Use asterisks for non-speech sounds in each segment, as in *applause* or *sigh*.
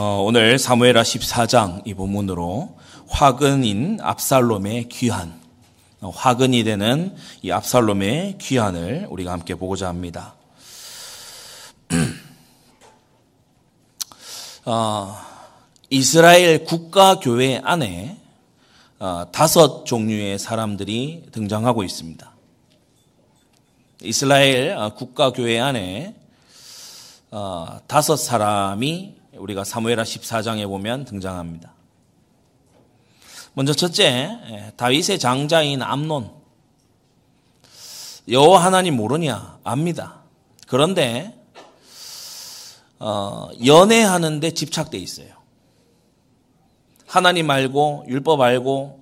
어, 오늘 사무엘하 14장 이 본문으로 화근인 압살롬의 귀한, 어, 화근이 되는 이 압살롬의 귀한을 우리가 함께 보고자 합니다. *clears throat* 어, 이스라엘 국가교회 안에 어, 다섯 종류의 사람들이 등장하고 있습니다. 이스라엘 어, 국가교회 안에 어, 다섯 사람이 우리가 사무엘하 14장에 보면 등장합니다. 먼저 첫째, 예, 다윗의 장자인 암논. 여호와 하나님 모르냐? 압니다. 그런데 어, 연애하는데 집착돼 있어요. 하나님 알고 율법 알고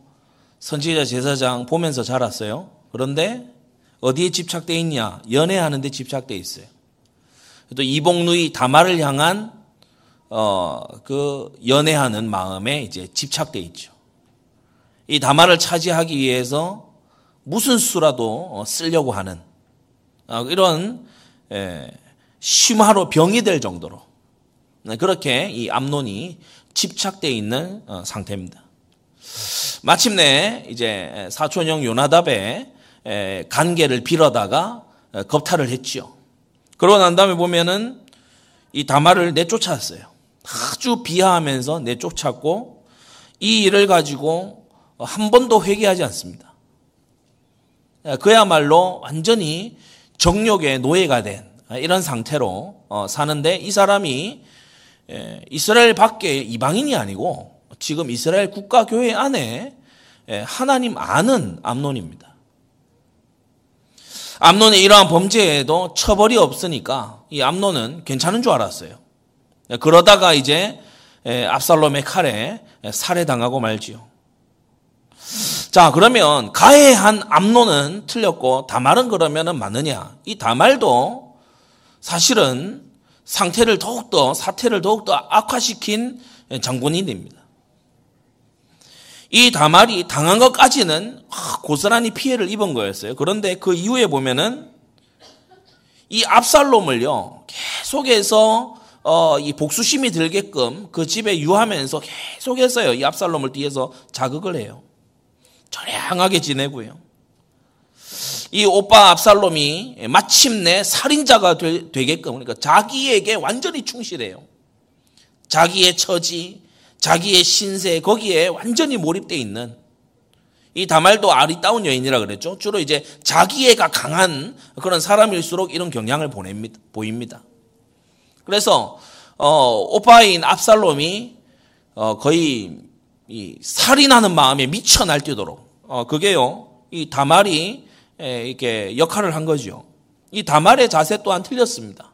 선지자 제사장 보면서 자랐어요. 그런데 어디에 집착돼 있냐? 연애하는데 집착돼 있어요. 또 이복누이 다말을 향한 어, 그 연애하는 마음에 이제 집착돼 있죠. 이 다말을 차지하기 위해서 무슨 수라도 어, 쓰려고 하는 어, 이런 에, 심화로 병이 될 정도로 네, 그렇게 이 암론이 집착돼 있는 어, 상태입니다. 마침내 이제 사촌형 요나답의 관계를 빌어다가 겁탈을 했지요. 그러고 난 다음에 보면은 이 다말을 내쫓았어요. 아주 비하하면서 내쫓았고 이 일을 가지고 한 번도 회개하지 않습니다. 그야말로 완전히 정욕의 노예가 된 이런 상태로 어, 사는데 이 사람이 이스라엘 밖에 이방인이 아니고 지금 이스라엘 국가교회 안에 하나님 아는 암론입니다. 암론의 이러한 범죄에도 처벌이 없으니까 이 암론은 괜찮은 줄 알았어요. 그러다가 이제 압살롬의 칼에 살해당하고 말지요. 자, 그러면 가해한 암론은 틀렸고 다말은 그러면은 맞느냐? 이 다말도 사실은 상태를 더욱더 사태를 더욱더 악화시킨 장군이 됩니다 이 다말이 당한 것까지는 고스란히 피해를 입은 거였어요. 그런데 그 이후에 보면은 이 압살롬을요 계속해서 어, 이 복수심이 들게끔 그 집에 유하면서 계속해서요 이 압살롬을 뒤에서 자극을 해요. 처량하게 지내고요. 이 오빠 압살롬이 마침내 살인자가 되, 게끔 그러니까 자기에게 완전히 충실해요. 자기의 처지, 자기의 신세 거기에 완전히 몰입돼 있는 이 다말도 아리따운 여인이라 그랬죠. 주로 이제 자기애가 강한 그런 사람일수록 이런 경향을 보냅니다, 보입니다. 그래서 어, 오빠인 압살롬이 어, 거의 이 살인하는 마음에 미쳐 날뛰도록 어, 그게요 이 다말이 이렇게 역할을 한 거죠. 이 다말의 자세 또한 틀렸습니다.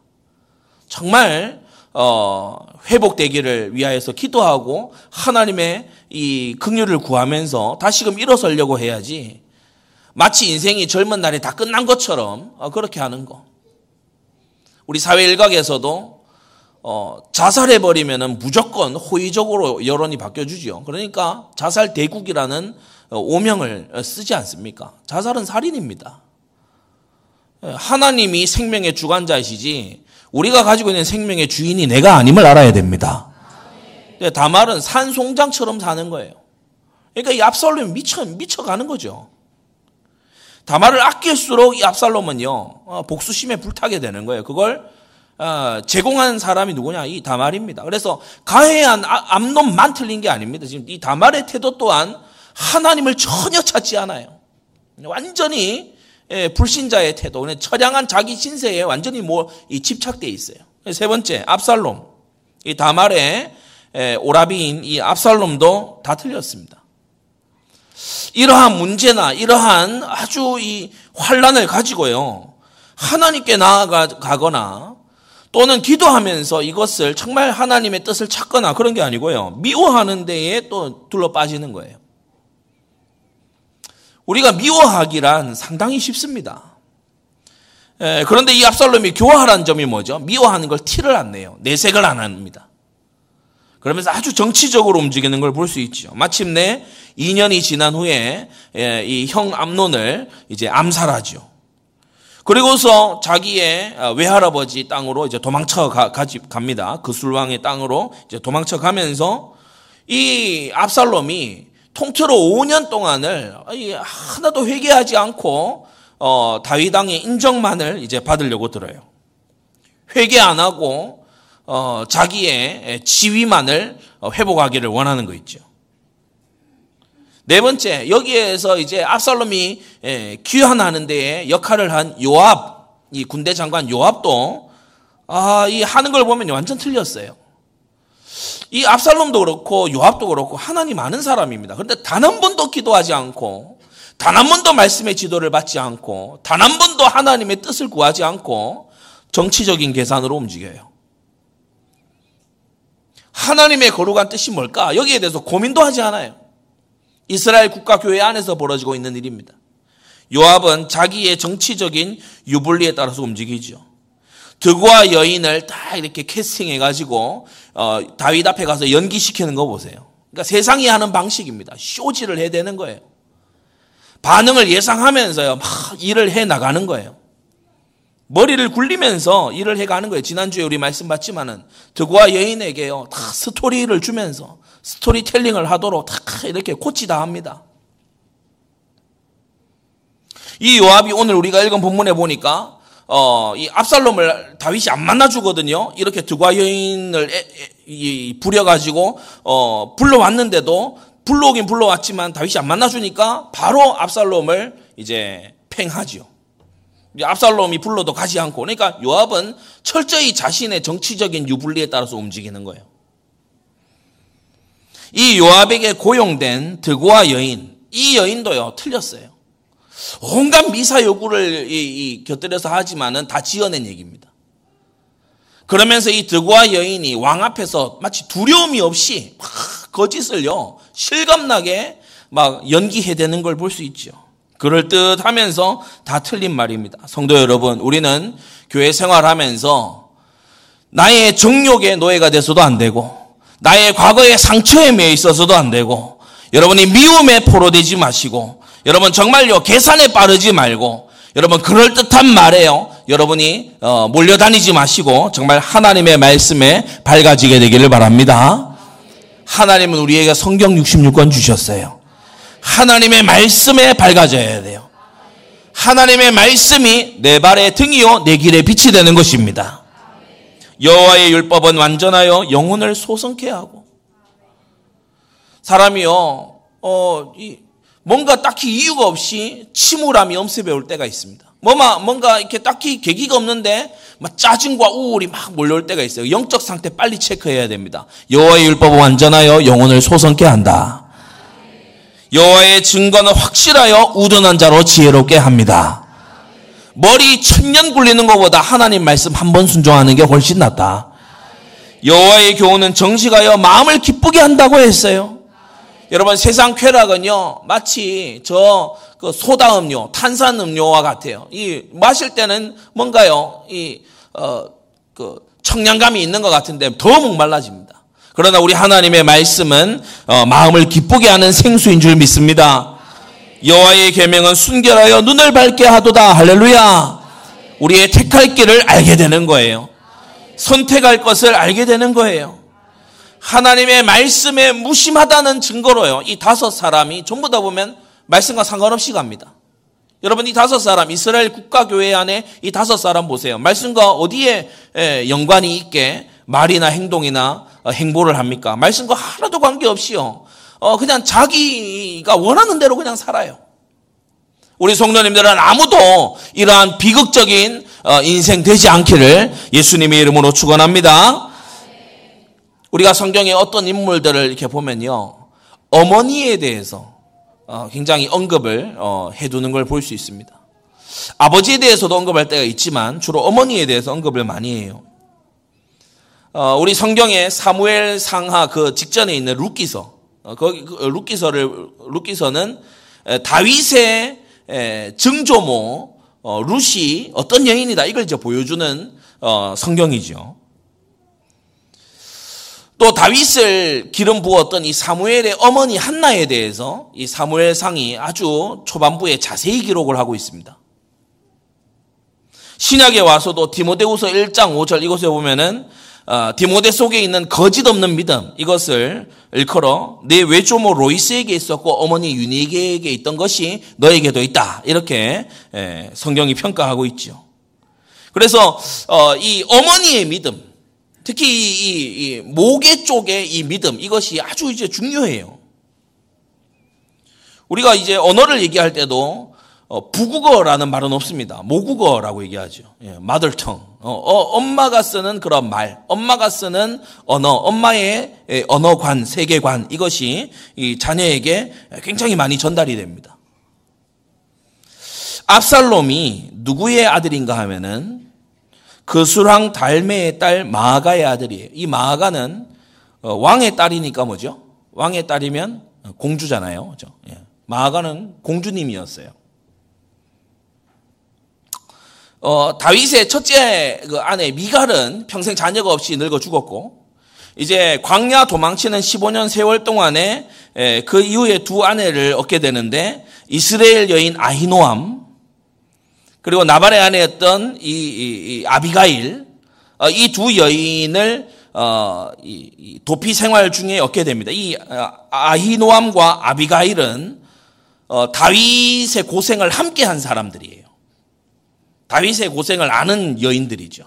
정말 어, 회복되기를 위하여서 기도하고 하나님의 이 긍휼을 구하면서 다시금 일어서려고 해야지 마치 인생이 젊은 날에 다 끝난 것처럼 어, 그렇게 하는 거. 우리 사회 일각에서도 어, 자살해 버리면은 무조건 호의적으로 여론이 바뀌어주죠. 그러니까 자살 대국이라는 어, 오명을 쓰지 않습니까? 자살은 살인입니다. 예, 하나님이 생명의 주관자이시지 우리가 가지고 있는 생명의 주인이 내가 아님을 알아야 됩니다. 다말은 산송장처럼 사는 거예요. 그러니까 이 압살롬이 미쳐, 미쳐가는 거죠. 다말을 아낄수록 이 압살롬은요, 어, 복수심에 불타게 되는 거예요. 그걸 어, 제공한 사람이 누구냐? 이 다말입니다. 그래서 가해한 아, 암놈만 틀린 게 아닙니다. 지금 이 다말의 태도 또한 하나님을 전혀 찾지 않아요. 완전히 예, 불신자의 태도, 처량한 자기 신세에 완전히 뭐 집착돼 있어요. 세 번째, 압살롬. 이 다말의 예, 오라비인 이 압살롬도 다 틀렸습니다. 이러한 문제나 이러한 아주 이 환란을 가지고요. 하나님께 나아가거나 또는 기도하면서 이것을 정말 하나님의 뜻을 찾거나 그런 게 아니고요. 미워하는 데에 또 둘러 빠지는 거예요. 우리가 미워하기란 상당히 쉽습니다. 에, 그런데 이 압살롬이 교활한 점이 뭐죠? 미워하는 걸 티를 안 내요. 내색을 안 합니다. 그러면서 아주 정치적으로 움직이는 걸 볼 수 있죠. 마침내 2년이 지난 후에 이형 암론을 이제 암살하죠. 그리고서 자기의 어, 외할아버지 땅으로 이제 도망쳐 가, 갑니다. 그 술왕의 땅으로 이제 도망쳐 가면서 이 압살롬이 통틀어 5년 동안을 하나도 회개하지 않고 어, 다윗 왕의 인정만을 이제 받으려고 들어요. 회개 안 하고 어, 자기의 지위만을 회복하기를 원하는 거 있죠. 네 번째, 여기에서 이제 압살롬이 예, 귀환하는 데에 역할을 한 요압, 이 군대 장관 요압도, 아, 이 하는 걸 보면 완전 틀렸어요. 이 압살롬도 그렇고 요압도 그렇고 하나님 아는 사람입니다. 그런데 단 한 번도 기도하지 않고, 단 한 번도 말씀의 지도를 받지 않고, 단 한 번도 하나님의 뜻을 구하지 않고, 정치적인 계산으로 움직여요. 하나님의 거룩한 뜻이 뭘까? 여기에 대해서 고민도 하지 않아요. 이스라엘 국가교회 안에서 벌어지고 있는 일입니다. 요압은 자기의 정치적인 유불리에 따라서 움직이죠. 드고와 여인을 딱 이렇게 캐스팅해가지고 어, 다윗 앞에 가서 연기시키는 거 보세요. 그러니까 세상이 하는 방식입니다. 쇼지를 해야 되는 거예요. 반응을 예상하면서요, 막 일을 해 나가는 거예요. 머리를 굴리면서 일을 해 가는 거예요. 지난주에 우리 말씀 봤지만은 드고와 여인에게요, 다 스토리를 주면서 스토리텔링을 하도록 다 이렇게 코치 다 합니다. 이 요압이 오늘 우리가 읽은 본문에 보니까 어, 이 압살롬을 다윗이 안 만나 주거든요. 이렇게 드과 여인을 에, 에, 이, 부려가지고 어, 불러왔는데도 불러오긴 불러왔지만 다윗이 안 만나 주니까 바로 압살롬을 이제 팽하지요. 압살롬이 불러도 가지 않고 그러니까 요압은 철저히 자신의 정치적인 유불리에 따라서 움직이는 거예요. 이 요압에게 고용된 드고와 여인, 이 여인도요, 틀렸어요. 온갖 미사 요구를 이, 이 곁들여서 하지만은 다 지어낸 얘기입니다. 그러면서 이 드고와 여인이 왕 앞에서 마치 두려움이 없이 막 거짓을요, 실감나게 막 연기해대는 걸 볼 수 있죠. 그럴 듯 하면서 다 틀린 말입니다. 성도 여러분, 우리는 교회 생활하면서 나의 정욕의 노예가 돼서도 안 되고, 나의 과거의 상처에 매여 있어서도 안 되고 여러분이 미움에 포로되지 마시고 여러분 정말요 계산에 빠르지 말고 여러분 그럴듯한 말에요. 여러분이 어, 몰려다니지 마시고 정말 하나님의 말씀에 밝아지게 되기를 바랍니다. 하나님은 우리에게 성경 66권 주셨어요. 하나님의 말씀에 밝아져야 돼요. 하나님의 말씀이 내 발의 등이요 내 길의 빛이 되는 것입니다 여호와의 율법은 완전하여 영혼을 소성케 하고 사람이요 어, 이, 뭔가 딱히 이유가 없이 침울함이 엄습해 올 때가 있습니다. 뭐마 뭔가 이렇게 딱히 계기가 없는데 막 짜증과 우울이 막 몰려올 때가 있어요. 영적 상태 빨리 체크해야 됩니다. 여호와의 율법은 완전하여 영혼을 소성케 한다. 여호와의 증거는 확실하여 우둔한 자로 지혜롭게 합니다. 머리 천년 굴리는 것보다 하나님 말씀 한 번 순종하는 게 훨씬 낫다. 여호와의 교훈은 정식하여 마음을 기쁘게 한다고 했어요. 여러분 세상 쾌락은요 마치 저 그 소다 음료, 탄산 음료와 같아요. 이 마실 때는 뭔가요 이어그 청량감이 있는 것 같은데 더 목말라집니다. 그러나 우리 하나님의 말씀은 어, 마음을 기쁘게 하는 생수인 줄 믿습니다. 여호와의 계명은 순결하여 눈을 밝게 하도다. 할렐루야. 우리의 택할 길을 알게 되는 거예요. 선택할 것을 알게 되는 거예요. 하나님의 말씀에 무심하다는 증거로요. 이 다섯 사람이 전부 다 보면 말씀과 상관없이 갑니다. 여러분 이 다섯 사람 이스라엘 국가교회 안에 이 다섯 사람 보세요. 말씀과 어디에 연관이 있게 말이나 행동이나 어, 행보를 합니까? 말씀과 하나도 관계없이요. 어, 그냥 자기가 원하는 대로 그냥 살아요. 우리 성도님들은 아무도 이러한 비극적인 어, 인생 되지 않기를 예수님의 이름으로 축원합니다. 우리가 성경에 어떤 인물들을 이렇게 보면요. 어머니에 대해서 어, 굉장히 언급을 어, 해두는 걸 볼 수 있습니다. 아버지에 대해서도 언급할 때가 있지만 주로 어머니에 대해서 언급을 많이 해요. 우리 성경에 사무엘 상하 그 직전에 있는 룻기서 어, 거기 그, 어, 루키서를 루키서는 다윗의 증조모 어, 룻이 어떤 여인이다 이걸 이제 보여주는 성경이죠. 또 다윗을 기름 부었던 이 사무엘의 어머니 한나에 대해서 이 사무엘 상이 아주 초반부에 자세히 기록을 하고 있습니다. 1 사무엘 3장 1절부터 4절 말씀을 보면 다윗이 그 어머니에 대해서 이 사무엘 상이 아주 초반부에 자세히 기록을 하고 있습니다. 1 사무엘 3장 1절부터 4절 말씀을 보면 다윗이 그 어머니에 대해서 이 사무엘 상이 아주 초반부에 자세히 기록을 하고 있습니다. 신약에 와서도 디모데후서 1장 5절 이곳에 보면은 어, 디모데 속에 있는 거짓 없는 믿음 이것을 일컬어 내 외조모 로이스에게 있었고 어머니 유니게에게 있던 것이 너에게도 있다 이렇게 예, 성경이 평가하고 있죠. 그래서 어, 이 어머니의 믿음 특히 이, 이 모계 쪽의 이 믿음 이것이 아주 이제 중요해요. 우리가 이제 언어를 얘기할 때도 어, 부국어라는 말은 없습니다. 모국어라고 얘기하죠. 예, 마들텅. 어, 어, 엄마가 쓰는 그런 말, 엄마가 쓰는 언어, 엄마의 예, 언어관, 세계관 이것이 이 자녀에게 굉장히 많이 전달이 됩니다. 압살롬이 누구의 아들인가 하면은 그수랑 달메의 딸 마아가의 아들이에요. 이 마아가는 어, 왕의 딸이니까 뭐죠? 왕의 딸이면 공주잖아요. 그죠? 예. 마아가는 공주님이었어요. 어, 다윗의 첫째 그 아내 미갈은 평생 자녀가 없이 늙어 죽었고, 이제 광야 도망치는 15년 세월 동안에 에, 그 이후에 두 아내를 얻게 되는데 이스라엘 여인 아히노암 그리고 나발의 아내였던 이, 이, 이 아비가일 어, 이두 여인을 어, 이, 이 도피 생활 중에 얻게 됩니다. 이 어, 아히노암과 아비가일은 어, 다윗의 고생을 함께 한 사람들이에요. 다윗의 고생을 아는 여인들이죠.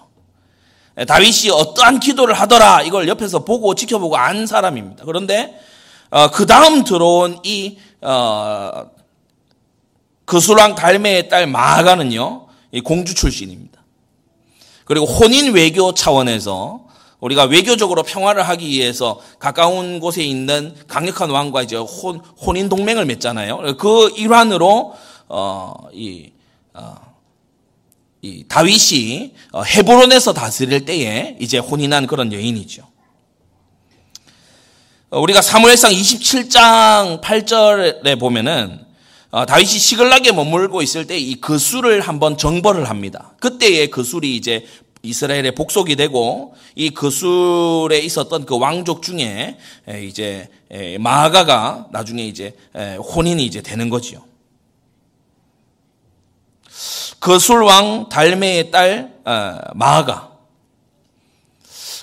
예, 다윗이 어떠한 기도를 하더라 이걸 옆에서 보고 지켜보고 안 사람입니다. 그런데 어, 그 다음 들어온 이 어, 그수랑 달메의 딸 마아가는요 공주 출신입니다. 그리고 혼인 외교 차원에서 우리가 외교적으로 평화를 하기 위해서 가까운 곳에 있는 강력한 왕과 이제 혼, 혼인 동맹을 맺잖아요. 그 일환으로 어, 이 어, 이 다윗이 어, 헤브론에서 다스릴 때에 이제 혼인한 그런 여인이죠. 어, 우리가 사무엘상 27장 8절에 보면은 어, 다윗이 시글락에 머물고 있을 때 이 그술을 한번 정벌을 합니다. 그때의 그술이 이제 이스라엘의 복속이 되고 이 그술에 있었던 그 왕족 중에 이제 마아가가 나중에 이제 혼인이 이제 되는 거지요. 거술 왕 달메의 딸 어, 마아가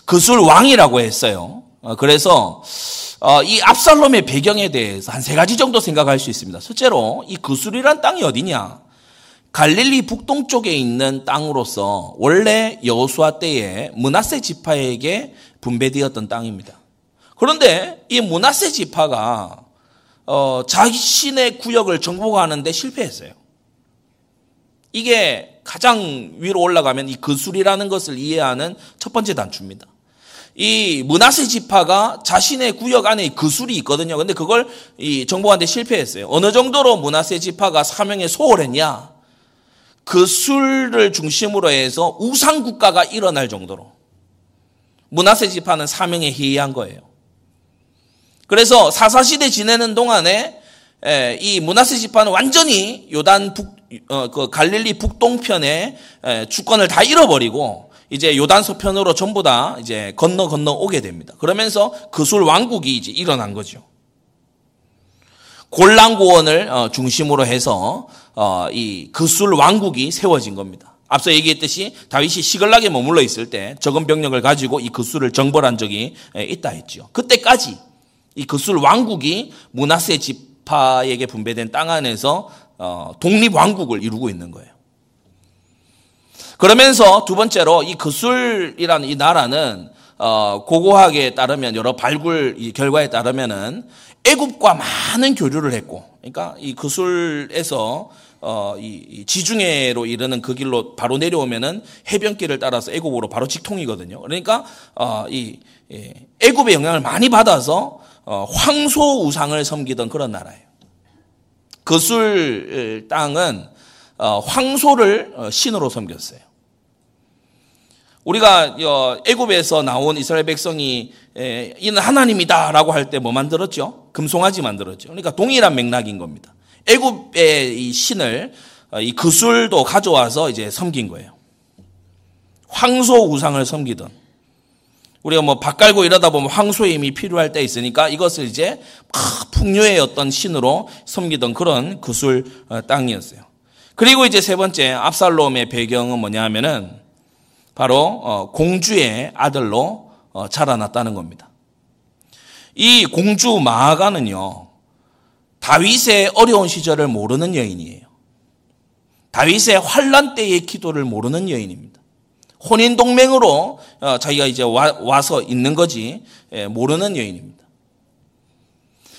거술 왕이라고 했어요. 어, 그래서 어, 이 압살롬의 배경에 대해서 한 세 가지 정도 생각할 수 있습니다. 첫째로 이 거술이란 땅이 어디냐? 갈릴리 북동쪽에 있는 땅으로서 원래 여호수아 때에 문하세 지파에게 분배되었던 땅입니다. 그런데 이 문하세 지파가 어, 자신의 구역을 정복하는데 실패했어요. 이게 가장 위로 올라가면 이 그술이라는 것을 이해하는 첫 번째 단추입니다. 이 문하세 지파가 자신의 구역 안에 그술이 있거든요. 근데 그걸 이 정복하는데 실패했어요. 어느 정도로 문하세 지파가 사명에 소홀했냐? 그술을 중심으로 해서 우상 국가가 일어날 정도로 문하세 지파는 사명에 희해한 거예요. 그래서 사사시대 지내는 동안에 이 문하세 지파는 완전히 요단 북, 어, 그 갈릴리 북동편에 주권을 다 잃어버리고 이제 요단 서편으로 전부 다 이제 건너 건너 오게 됩니다. 그러면서 그술 왕국이 이제 일어난 거죠. 골랑고원을 어, 중심으로 해서 어, 이 그술 왕국이 세워진 겁니다. 앞서 얘기했듯이 다윗이 시글락에 머물러 있을 때 적은 병력을 가지고 이 그술을 정벌한 적이 있다 했죠. 그때까지 이 그술 왕국이 문하세 지 파에게 분배된 땅 안에서 어, 독립 왕국을 이루고 있는 거예요. 그러면서 두 번째로 이 그술이라는 이 나라는 어, 고고학에 따르면 여러 발굴 결과에 따르면은 애굽과 많은 교류를 했고, 그러니까 이 그술에서 어, 이, 지중해로 이르는 그 길로 바로 내려오면은 해변길을 따라서 애굽으로 바로 직통이거든요. 그러니까 어, 이 예, 애굽의 영향을 많이 받아서 어, 황소 우상을 섬기던 그런 나라예요. 그술 땅은 어, 황소를 어, 신으로 섬겼어요. 우리가 어, 애굽에서 나온 이스라엘 백성이 이는 하나님이다라고 할 때 뭐 만들었죠? 금송아지 만들었죠. 그러니까 동일한 맥락인 겁니다. 애굽의 이 신을 이 그술도 가져와서 이제 섬긴 거예요. 황소 우상을 섬기던 우리가 뭐밥 깔고 이러다 보면 황소의 힘이 필요할 때 있으니까 이것을 이제 풍요의 어떤 신으로 섬기던 그런 그술 어, 땅이었어요. 그리고 이제 세 번째 압살롬의 배경은 뭐냐 하면은 바로 어, 공주의 아들로 어, 자라났다는 겁니다. 이 공주 마아가는요 다윗의 어려운 시절을 모르는 여인이에요. 다윗의 환란 때의 기도를 모르는 여인입니다. 혼인 동맹으로 어, 자기가 이제 와, 서 있는 거지 예, 모르는 여인입니다.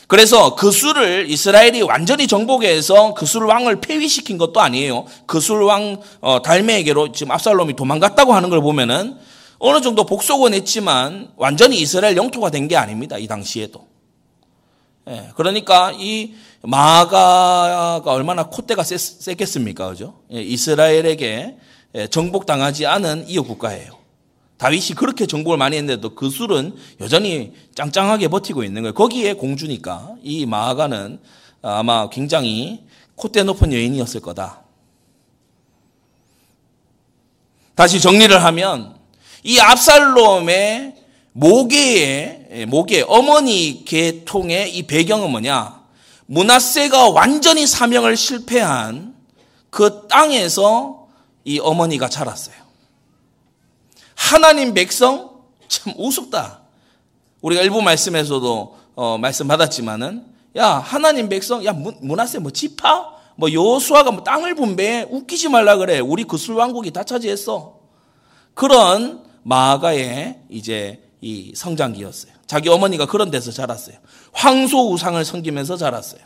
그래서 그술을 이스라엘이 완전히 정복해서 그술 왕을 폐위시킨 것도 아니에요. 그술 왕 어, 달메에게로 지금 압살롬이 도망갔다고 하는 걸 보면은 어느 정도 복속은 했지만 완전히 이스라엘 영토가 된 게 아닙니다. 이 당시에도. 예, 그러니까 이 마가가 얼마나 콧대가 셌, 겠습니까 그죠? 예, 이스라엘에게 예, 정복당하지 않은 이웃 국가예요. 다윗이 그렇게 정복을 많이 했는데도 그 술은 여전히 짱짱하게 버티고 있는 거예요. 거기에 공주니까 이 마아가는 아마 굉장히 콧대 높은 여인이었을 거다. 다시 정리를 하면 이 압살롬의 모계의 예, 모계 어머니 계통의 이 배경은 뭐냐? 문하세가 완전히 사명을 실패한 그 땅에서 이 어머니가 자랐어요. 하나님 백성 참 우습다. 우리가 일부 말씀에서도 어, 말씀 받았지만은 야 하나님 백성 야 문하세 뭐 지파 뭐 요수아가 뭐 땅을 분배해 웃기지 말라 그래. 우리 그술 왕국이 다 차지했어. 그런 마가의 이제 이 성장기였어요. 자기 어머니가 그런 데서 자랐어요. 황소 우상을 섬기면서 자랐어요.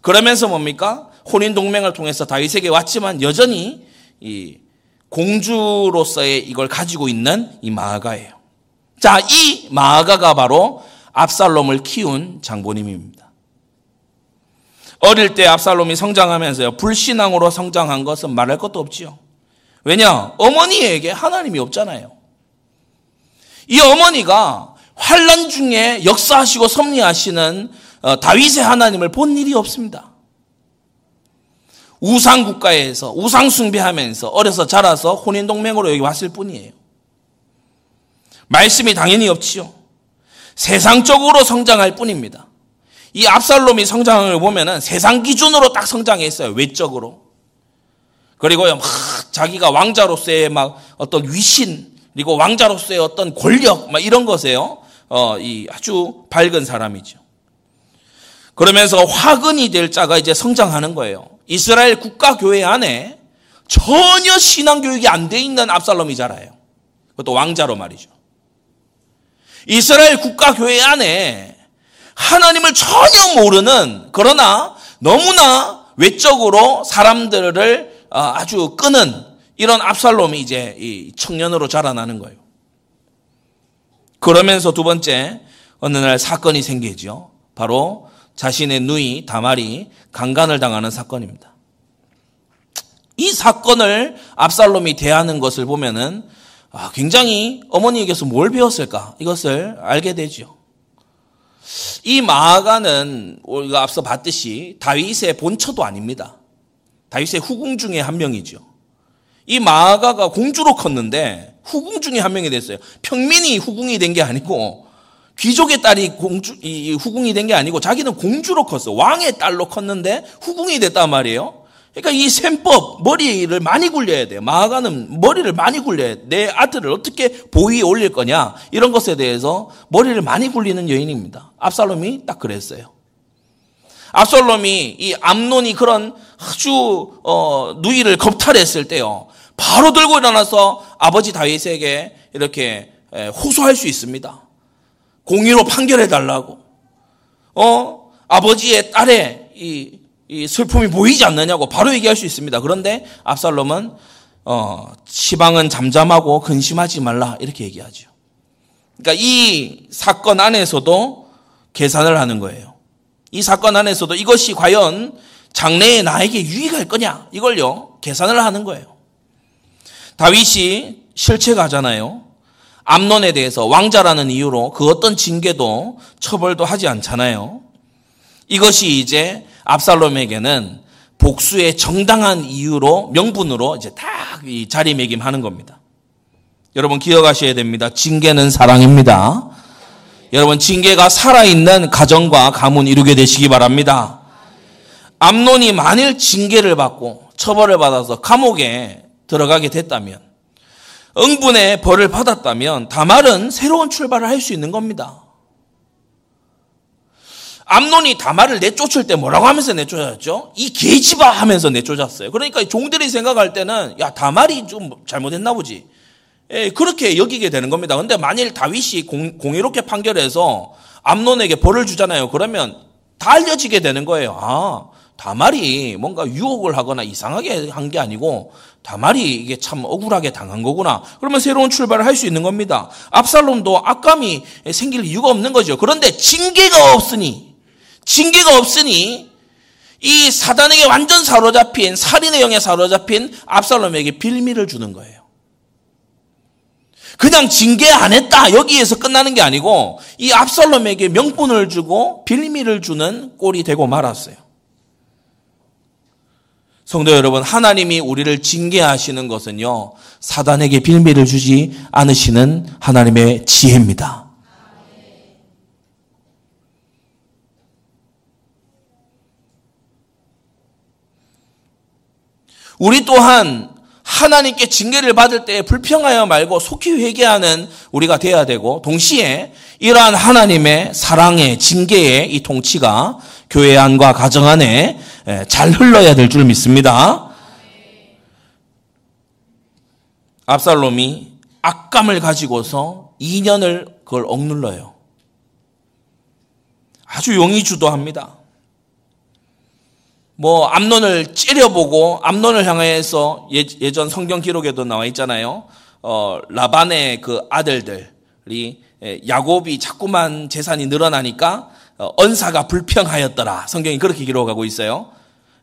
그러면서 뭡니까? 혼인 동맹을 통해서 다윗에게 왔지만 여전히 이 공주로서의 이걸 가지고 있는 이 마아가예요. 자, 이 마아가가 바로 압살롬을 키운 장보님입니다. 어릴 때 압살롬이 성장하면서요, 불신앙으로 성장한 것은 말할 것도 없지요. 왜냐? 어머니에게 하나님이 없잖아요. 이 어머니가 환란 중에 역사하시고 섭리하시는 어, 다윗의 하나님을 본 일이 없습니다. 우상 국가에서 우상 숭배하면서 어려서 자라서 혼인 동맹으로 여기 왔을 뿐이에요. 말씀이 당연히 없지요. 세상적으로 성장할 뿐입니다. 이 압살롬이 성장을 보면은 세상 기준으로 딱 성장했어요. 외적으로. 그리고요, 막 자기가 왕자로서의 막 어떤 위신, 그리고 왕자로서의 어떤 권력, 막 이런 것에요. 어, 이 아주 밝은 사람이죠. 그러면서 화근이 될 자가 이제 성장하는 거예요. 이스라엘 국가 교회 안에 전혀 신앙 교육이 안 돼 있는 압살롬이 자라요. 그것도 왕자로 말이죠. 이스라엘 국가 교회 안에 하나님을 전혀 모르는 그러나 너무나 외적으로 사람들을 어, 아주 끄는 이런 압살롬이 이제 이 청년으로 자라나는 거예요. 그러면서 두 번째 어느 날 사건이 생기죠. 바로 자신의 누이 다말이 강간을 당하는 사건입니다. 이 사건을 압살롬이 대하는 것을 보면은 아, 굉장히 어머니에게서 뭘 배웠을까 이것을 알게 되죠. 이 마아가는 우리가 앞서 봤듯이 다윗의 본처도 아닙니다. 다윗의 후궁 중에 한 명이죠. 이 마아가가 공주로 컸는데 후궁 중에 한 명이 됐어요. 평민이 후궁이 된 게 아니고 귀족의 딸이 공주, 이 후궁이 된 게 아니고 자기는 공주로 컸어. 왕의 딸로 컸는데 후궁이 됐단 말이에요. 그러니까 이 셈법, 머리를 많이 굴려야 돼요. 마가는 머리를 많이 굴려야 돼. 내 아들을 어떻게 보위에 올릴 거냐. 이런 것에 대해서 머리를 많이 굴리는 여인입니다. 압살롬이 딱 그랬어요. 압살롬이 이 암론이 그런 아주 어, 누이를 겁탈했을 때요. 바로 들고 일어나서 아버지 다윗에게 이렇게 호소할 수 있습니다. 공의로 판결해 달라고. 어, 아버지의 딸의 이, 이, 슬픔이 보이지 않느냐고 바로 얘기할 수 있습니다. 그런데 압살롬은 어, 시방은 잠잠하고 근심하지 말라 이렇게 얘기하죠. 그러니까 이 사건 안에서도 계산을 하는 거예요. 이 사건 안에서도 이것이 과연 장래에 나에게 유익할 거냐 이걸요 계산을 하는 거예요. 다윗이 실체가잖아요. 암론에 대해서 왕자라는 이유로 그 어떤 징계도 처벌도 하지 않잖아요. 이것이 이제 압살롬에게는 복수의 정당한 이유로 명분으로 이제 다 이 자리매김하는 겁니다. 여러분 기억하셔야 됩니다. 징계는 사랑입니다. 여러분 징계가 살아있는 가정과 가문 이루게 되시기 바랍니다. 암론이 만일 징계를 받고 처벌을 받아서 감옥에 들어가게 됐다면 응분의 벌을 받았다면 다말은 새로운 출발을 할 수 있는 겁니다. 암론이 다말을 내쫓을 때 뭐라고 하면서 내쫓았죠? 이 계집아 하면서 내쫓았어요. 그러니까 종들이 생각할 때는 야 다말이 좀 잘못했나 보지. 예, 그렇게 여기게 되는 겁니다. 근데 만일 다윗이 공, 공의롭게 판결해서 암론에게 벌을 주잖아요. 그러면 다 알려지게 되는 거예요. 아, 다말이 뭔가 유혹을 하거나 이상하게 한 게 아니고 다말이 이게 참 억울하게 당한 거구나. 그러면 새로운 출발을 할 수 있는 겁니다. 압살롬도 악감이 생길 이유가 없는 거죠. 그런데 징계가 없으니 징계가 없으니 이 사단에게 완전 사로잡힌 살인의 영에 사로잡힌 압살롬에게 빌미를 주는 거예요. 그냥 징계 안 했다 여기에서 끝나는 게 아니고 이 압살롬에게 명분을 주고 빌미를 주는 꼴이 되고 말았어요. 성도 여러분, 하나님이 우리를 징계하시는 것은요, 사단에게 빌미를 주지 않으시는 하나님의 지혜입니다. 우리 또한 하나님께 징계를 받을 때 불평하여 말고 속히 회개하는 우리가 되어야 되고 동시에 이러한 하나님의 사랑의 징계의 이 통치가 교회 안과 가정 안에 잘 흘러야 될 줄 믿습니다. 압살롬이 악감을 가지고서 2년을 그걸 억눌러요. 아주 용이 주도합니다. 뭐 암론을 째려보고 암론을 향해서 예, 예전 성경 기록에도 나와 있잖아요. 어, 라반의 그 아들들이 야곱이 자꾸만 재산이 늘어나니까 어, 언사가 불평하였더라. 성경이 그렇게 기록하고 있어요.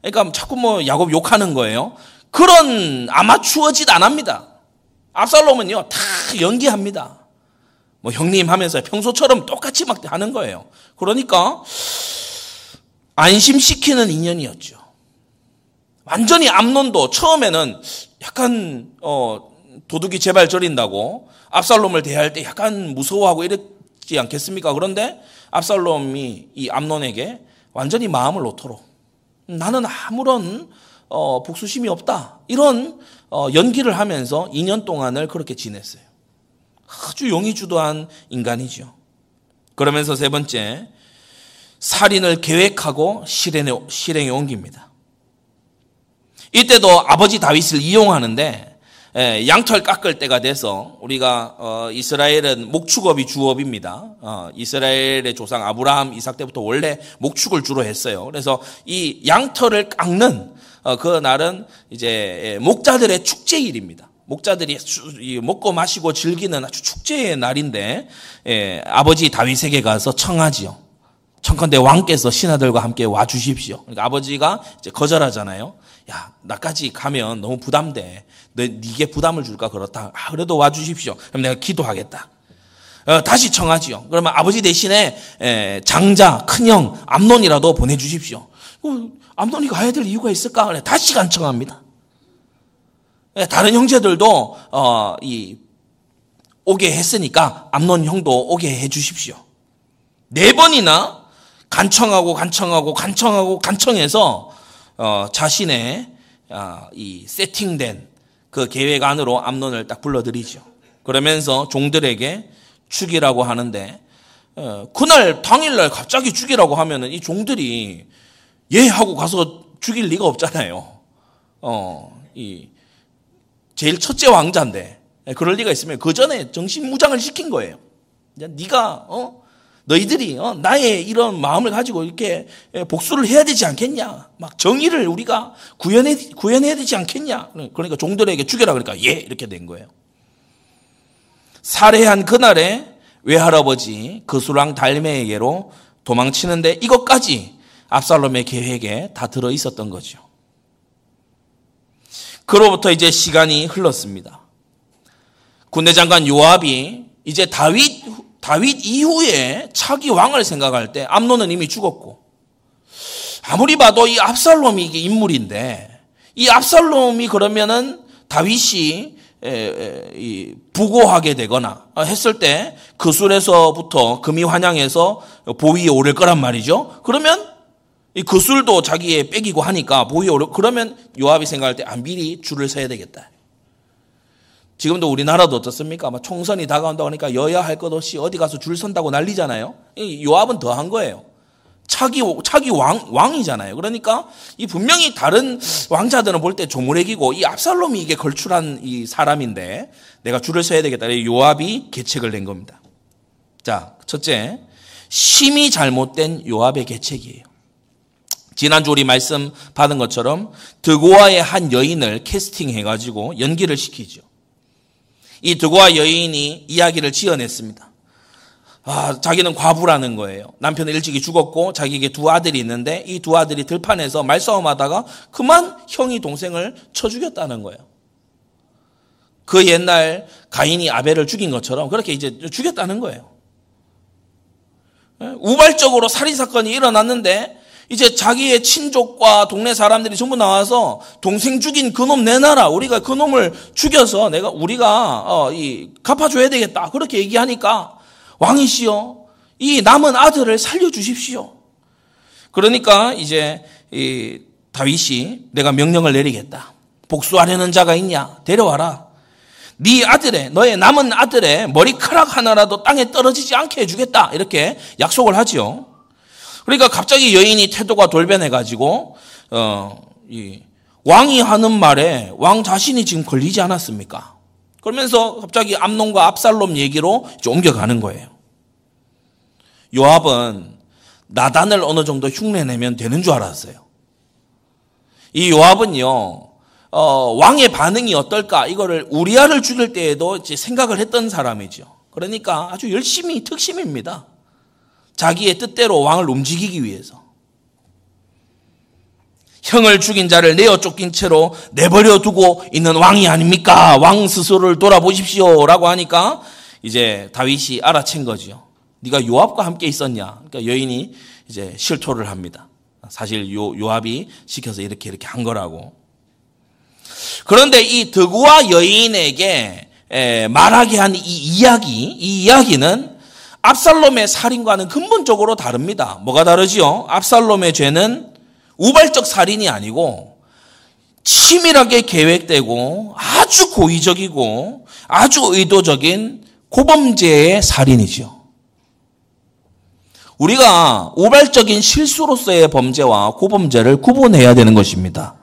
그러니까 자꾸 뭐 야곱 욕하는 거예요. 그런 아마추어 짓 안 합니다. 압살롬은요, 다 연기합니다. 뭐 형님 하면서 평소처럼 똑같이 막 하는 거예요. 그러니까 안심시키는 인연이었죠. 완전히 암론도 처음에는 약간 어, 도둑이 제발 저린다고 압살롬을 대할 때 약간 무서워하고 이 랬지 않겠습니까? 그런데 압살롬이 이 암론에게 완전히 마음을 놓도록 나는 아무런 어, 복수심이 없다 이런 어, 연기를 하면서 2년 동안을 그렇게 지냈어요. 아주 용이 주도한 인간이죠. 그러면서 세 번째 살인을 계획하고 실행에, 실행에 옮깁니다. 이때도 아버지 다윗을 이용하는데 예, 양털 깎을 때가 돼서 우리가 어, 이스라엘은 목축업이 주업입니다. 어, 이스라엘의 조상 아브라함, 이삭 때부터 원래 목축을 주로 했어요. 그래서 이 양털을 깎는 어, 그 날은 이제 예, 목자들의 축제일입니다. 목자들이 먹고 마시고 즐기는 아주 축제의 날인데 예, 아버지 다윗에게 가서 청하지요. 청컨대 왕께서 신하들과 함께 와 주십시오. 그러니까 아버지가 이제 거절하잖아요. 야, 나까지 가면 너무 부담돼. 너, 네게 부담을 줄까 그렇다. 아, 그래도 와 주십시오. 그럼 내가 기도하겠다. 어, 다시 청하지요. 그러면 아버지 대신에 에, 장자, 큰형, 암론이라도 보내주십시오. 어, 암론이 가야 될 이유가 있을까? 그래, 다시 간청합니다. 예, 다른 형제들도 어, 이 오게 했으니까 암론 형도 오게 해 주십시오. 네 번이나 간청하고 간청하고 간청하고 간청해서 어, 자신의 아, 이 세팅된 그 계획 안으로 암론을 딱 불러들이죠. 그러면서 종들에게 죽이라고 하는데 어, 그날 당일날 갑자기 죽이라고 하면은 이 종들이 예 하고 가서 죽일 리가 없잖아요. 어, 이 제일 첫째 왕자인데 그럴 리가 있으면 그 전에 정신 무장을 시킨 거예요. 네가 어 너희들이 어, 나의 이런 마음을 가지고 이렇게 복수를 해야 되지 않겠냐? 막 정의를 우리가 구현해 구현해야 되지 않겠냐? 그러니까 종들에게 죽여라 그러니까 예 이렇게 된 거예요. 살해한 그날에 외할아버지 그수랑 달매에게로 도망치는데 이것까지 압살롬의 계획에 다 들어 있었던 거죠. 그로부터 이제 시간이 흘렀습니다. 군대 장관 요압이 이제 다윗 다윗 이후에 차기 왕을 생각할 때 암론은 이미 죽었고 아무리 봐도 이 압살롬이 이게 인물인데 이 압살롬이 그러면은 다윗이 부고하게 되거나 했을 때 그 술에서부터 금이 환양해서 보위에 오를 거란 말이죠. 그러면 이 그술도 자기의 뺏기고 하니까 보기 어려 그러면 요압이 생각할 때 아, 미리 줄을 서야 되겠다. 지금도 우리나라도 어떻습니까? 막 총선이 다가온다고 하니까 여야 할 것 없이 어디 가서 줄 선다고 난리잖아요. 요압은 더 한 거예요. 차기, 차기 왕, 왕이잖아요. 그러니까 이 분명히 다른 왕자들은 볼 때 조무래기고 이 압살롬이 이게 걸출한 이 사람인데 내가 줄을 서야 되겠다. 요압이 계책을 낸 겁니다. 자, 첫째, 심히 잘못된 요압의 계책이에요. 지난주 우리 말씀 받은 것처럼 드고아의 한 여인을 캐스팅해 가지고 연기를 시키죠. 이 드고아 여인이 이야기를 지어냈습니다. 아, 자기는 과부라는 거예요. 남편은 일찍이 죽었고 자기에게 두 아들이 있는데 이 두 아들이 들판에서 말싸움하다가 그만 형이 동생을 쳐 죽였다는 거예요. 그 옛날 가인이 아벨을 죽인 것처럼 그렇게 이제 죽였다는 거예요. 예? 우발적으로 살인 사건이 일어났는데 이제 자기의 친족과 동네 사람들이 전부 나와서 동생 죽인 그놈 내놔라. 우리가 그놈을 죽여서 내가 우리가 어, 이 갚아줘야 되겠다. 그렇게 얘기하니까 왕이시여, 이 남은 아들을 살려주십시오. 그러니까 이제 이 다윗이 내가 명령을 내리겠다. 복수하려는 자가 있냐? 데려와라. 네 아들의 너의 남은 아들의 머리카락 하나라도 땅에 떨어지지 않게 해주겠다. 이렇게 약속을 하지요. 그러니까 갑자기 여인이 태도가 돌변해 가지고 어 이 왕이 하는 말에 왕 자신이 지금 걸리지 않았습니까? 그러면서 갑자기 암론과 압살롬 얘기로 옮겨가는 거예요. 요압은 나단을 어느 정도 흉내내면 되는 줄 알았어요. 이 요압은요, 어, 왕의 반응이 어떨까 이거를 우리아를 죽일 때에도 생각을 했던 사람이죠. 그러니까 아주 열심히 특심입니다. 자기의 뜻대로 왕을 움직이기 위해서. 형을 죽인 자를 내어 쫓긴 채로 내버려 두고 있는 왕이 아닙니까? 왕 스스로를 돌아보십시오. 라고 하니까 이제 다윗이 알아챈 거죠. 네가 요압과 함께 있었냐? 그러니까 여인이 이제 실토를 합니다. 사실 요, 요압이 시켜서 이렇게 이렇게 한 거라고. 그런데 이 드구와 여인에게 말하게 한 이 이야기, 이 이야기는 압살롬의 살인과는 근본적으로 다릅니다. 뭐가 다르지요? 압살롬의 죄는 우발적 살인이 아니고 치밀하게 계획되고 아주 고의적이고 아주 의도적인 고범죄의 살인이죠. 우리가 우발적인 실수로서의 범죄와 고범죄를 구분해야 되는 것입니다.